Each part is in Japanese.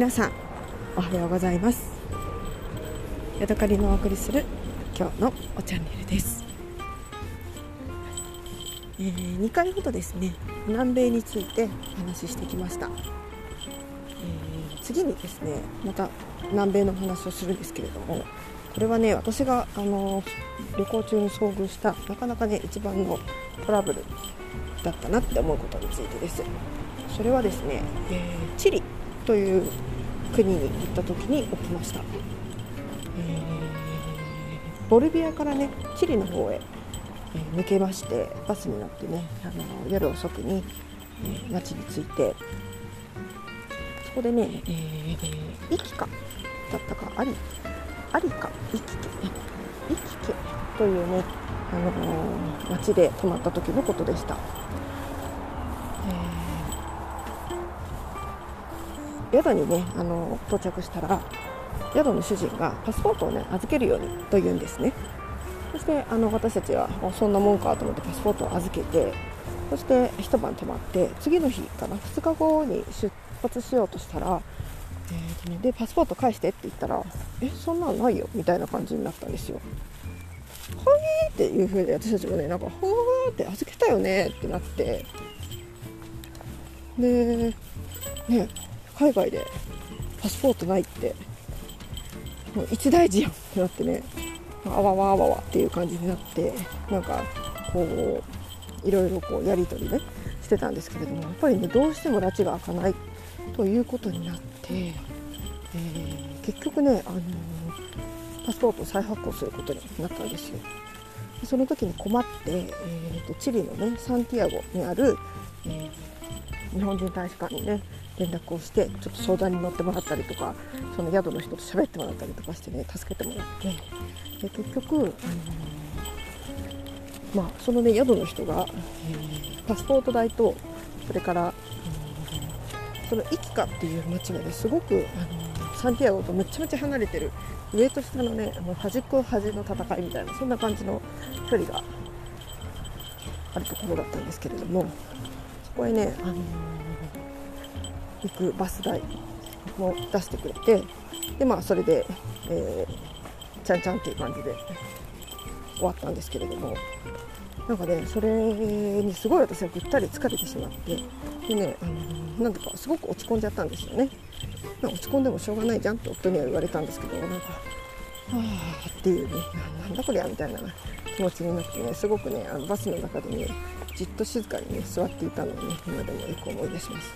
皆さんおはようございます。ヤドカリのお送りする今日のおチャンネルです、えー、2回ほどですね南米についてお話ししてきました、えー、次にですねまた南米の話をするんですけれどもこれはね私があの旅行中に遭遇したなかなかね一番のトラブルだったなって思うことについてです。それはですね、えー、チリ。という国に行った時に起きました、えー、ボルビアからねチリの方へ、え、抜けましてバスに乗ってねあの夜遅くに、えー、町に着いてそこでね、えー、イキカだったかアリアリカイキケイキケというね、あのー、町で泊まった時のことでした。宿にねあの到着したら宿の主人がパスポートをね預けるようにと言うんですね。そしてあの私たちはそんなもんかと思ってパスポートを預けてそして一晩泊まって次の日かな2日後に出発しようとしたら、えー、でパスポート返してって言ったらえそんなんないよみたいな感じになったんですよ。はいっていう風で私たちもねなんかはーって預けたよねってなって。でね海外でパスポートないってもう一大事やんってなってねあわわあわわっていう感じになってなんかこういろいろこうやり取りねしてたんですけれどもやっぱりねどうしても拉致が開かないということになって、えー、結局ね、あのー、パスポートを再発行することになったんですよ。その時に困って、えーと、チリのねサンティアゴにある、えー、日本人大使館にね連絡をしてちょっと相談に乗ってもらったりとかその宿の人と喋ってもらったりとかしてね助けてもらってで結局、あのー、まあ、そのね宿の人が、え、パスポート代とそれから、そのイキカっていう街がねすごく、あのー、サンティアゴとめちゃめちゃ離れてる上と下のねもう端っこ端の戦いみたいなそんな感じの距離があるところだったんですけれどもそこへね、あのー行くバス代も出してくれてでまあそれで、えー、ちゃんちゃんっていう感じで終わったんですけれどもなんかねそれにすごい私はぐったり疲れてしまってでねあのなんとかすごく落ち込んじゃったんですよね、落ち込んでもしょうがないじゃんって夫には言われたんですけどなんかはあっていうねなんだこりゃみたいな気持ちになってねすごくねあのバスの中でねじっと静かにね座っていたのをね今でもよく思い出します。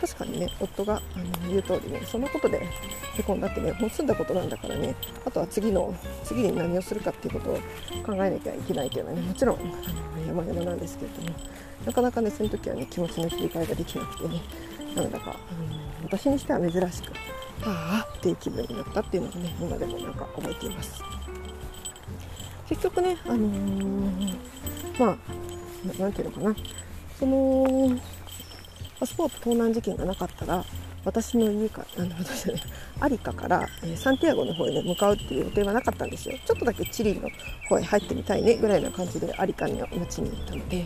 確かにね夫があの言う通りねそのことでへこんだってねもう済んだことなんだからねあとは次の次に何をするかっていうことを考えなきゃいけないというのはねもちろんあの山々なんですけれどもなかなかねその時はね気持ちの切り替えができなくてねなんだか、あの私にしては珍しくああっていう気分になったっていうのがね今でもなんか覚えています。結局ねあのー、まあ何ていうのかなそのパスポート盗難事件がなかったら私の家か あの私ねアリカから、えー、サンティアゴの方へ、ね、向かうっていう予定はなかったんですよ。ちょっとだけチリの方へ入ってみたいねぐらいな感じでアリカの街に行ったので、えー、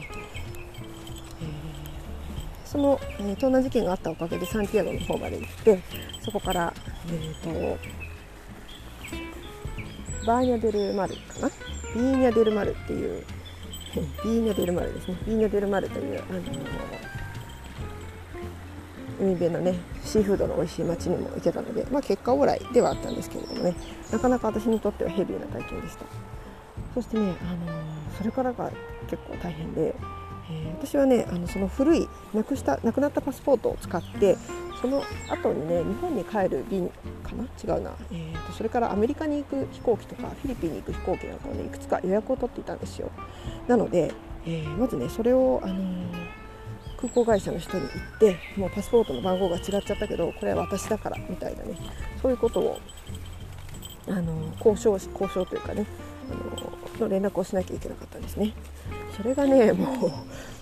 その、えー、盗難事件があったおかげでサンティアゴの方まで行ってそこから、えーと、バーニャ・デル・マルかな？ビーニャ・デル・マルっていうビーニャ・デル・マルですね。ビーニャ・デル・マルという、あのー海辺のねシーフードの美味しい街にも行けたので、まあ、結果オーライではあったんですけれどもねなかなか私にとってはヘビーな体験でした。そしてね、あの、それからが結構大変で、えー、私はねあのその古いなくしたなくなったパスポートを使ってその後にね日本に帰る便かな？違うな、えーと、それからアメリカに行く飛行機とかフィリピンに行く飛行機なんかをねいくつか予約を取っていたんですよ。なので、えー、まずねそれを、あのー空港会社の人に行ってもうパスポートの番号が違っちゃったけどこれは私だからみたいなねそういうことをあの交渉交渉というかねあのの連絡をしなきゃいけなかったんですね。それがねもう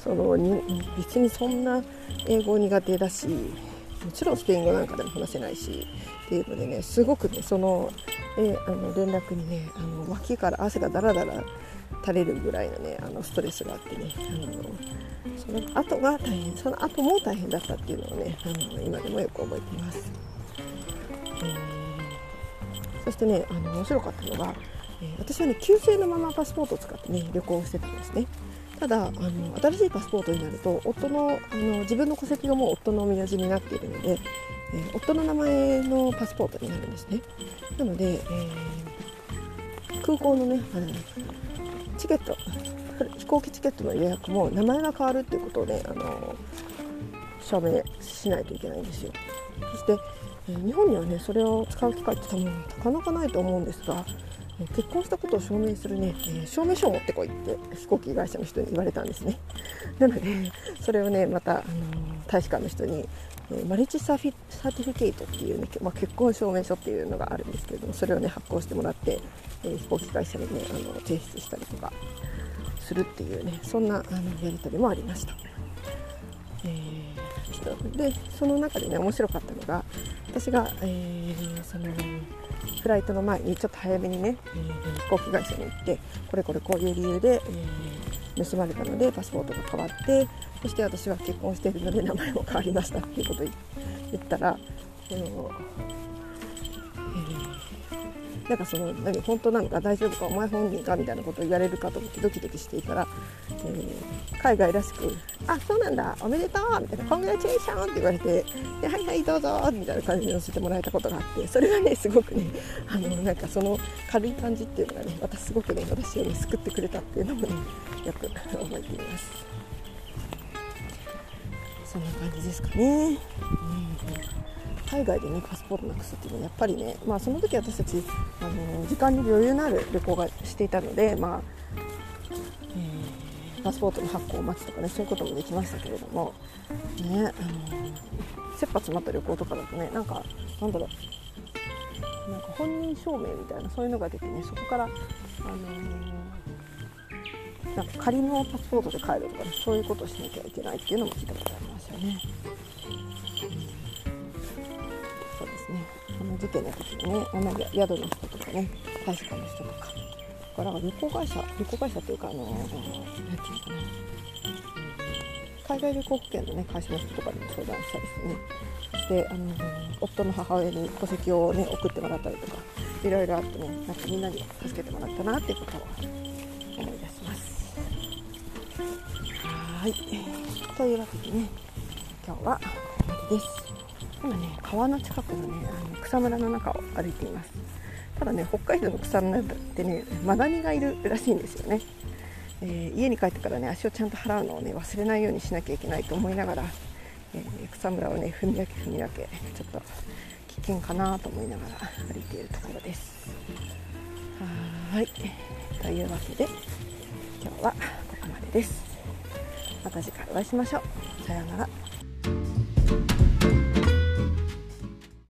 そのに別にそんな英語苦手だしもちろんスペイン語なんかでも話せないしっていうのでねすごくねその,、えあの連絡にねあの脇から汗がだらだら垂れるぐらいのねあのストレスがあってねあのその後が大変その後も大変だったっていうのをねあの今でもよく覚えています。ーそしてねあの面白かったのが、え私はね旧姓のままパスポートを使ってね旅行をしてたんですね。ただあの新しいパスポートになると夫のあの自分の戸籍がもう夫の名字になっているので、えー夫の名前のパスポートになるんですね。なので、えー空港のねあのチケット。飛行機チケットの予約も名前が変わるっていうことをねあの証明しないといけないんですよ。そして、日本にはねそれを使う機会って多分なかなかないと思うんですが結婚したことを証明するね、え証明書を持ってこいって飛行機会社の人に言われたんですね。なのでそれをねまた、あの大使館の人に、 marriage certifi certificate っていうね、まあ、結婚証明書っていうのがあるんですけれどもそれをね発行してもらって、えー飛行機会社にねあの提出したりとかするっていうねそんなあのやり取りもありました。えーでその中でね面白かったのが私が、えーそのフライトの前にちょっと早めにね、えー飛行機会社に行ってこれこれこういう理由で、えー盗まれたのでパスポートが変わってそして私は結婚しているので名前も変わりましたっていうことを言ったら、あのえーなんかその何本当なのか大丈夫かお前本人かみたいなことを言われるかと思ってドキドキしていたら、えー海外らしく「あそうなんだ。おめでとう」みたいな「コングラチュレーション」って言われて「ではいはいどうぞ」みたいな感じで乗せてもらえたことがあってそれがねすごくね あのなんかその軽い感じっていうのがねまたすごくね私をね救ってくれたっていうのもねよく覚えています。そんな感じですかね、うん海外でねパスポートなくすっていうのはやっぱりね、まあ、その時私たちあの時間に余裕のある旅行がしていたので、まあえーパスポートの発行を待つとかねそういうこともできましたけれどもねあの切羽詰まった旅行とかだとねなんかなんだろうなんか本人証明みたいなそういうのが出てねそこからあのーなんか仮のパスポートで帰るとかねそういうことをしなきゃいけないっていうのも聞いたことありますよね。そうですね。あの事件の時にね、同じ宿の人とかね、大使館の人とか、から旅行会社、旅行会社っていうか、あの、なんていうのかな、海外旅行保険のね、会社の人とかにも相談したりしてね、そして、あの、夫の母親に戸籍をね、送ってもらったりとか、いろいろあってね、なんかみんなに助けてもらったなっていうことを思い出します。はい。というわけでね、今日はここまでです。今ね川の近くのねあの草むらの中を歩いていますただね北海道の草むらってねマダニがいるらしいんですよね、えー家に帰ってからね足をちゃんと払うのをね忘れないようにしなきゃいけないと思いながら、えー草むらをね踏み分け踏み分けちょっと危険かなと思いながら歩いているところです。はい。というわけで今日はここまでです。また次回お会いしましょう。さようなら。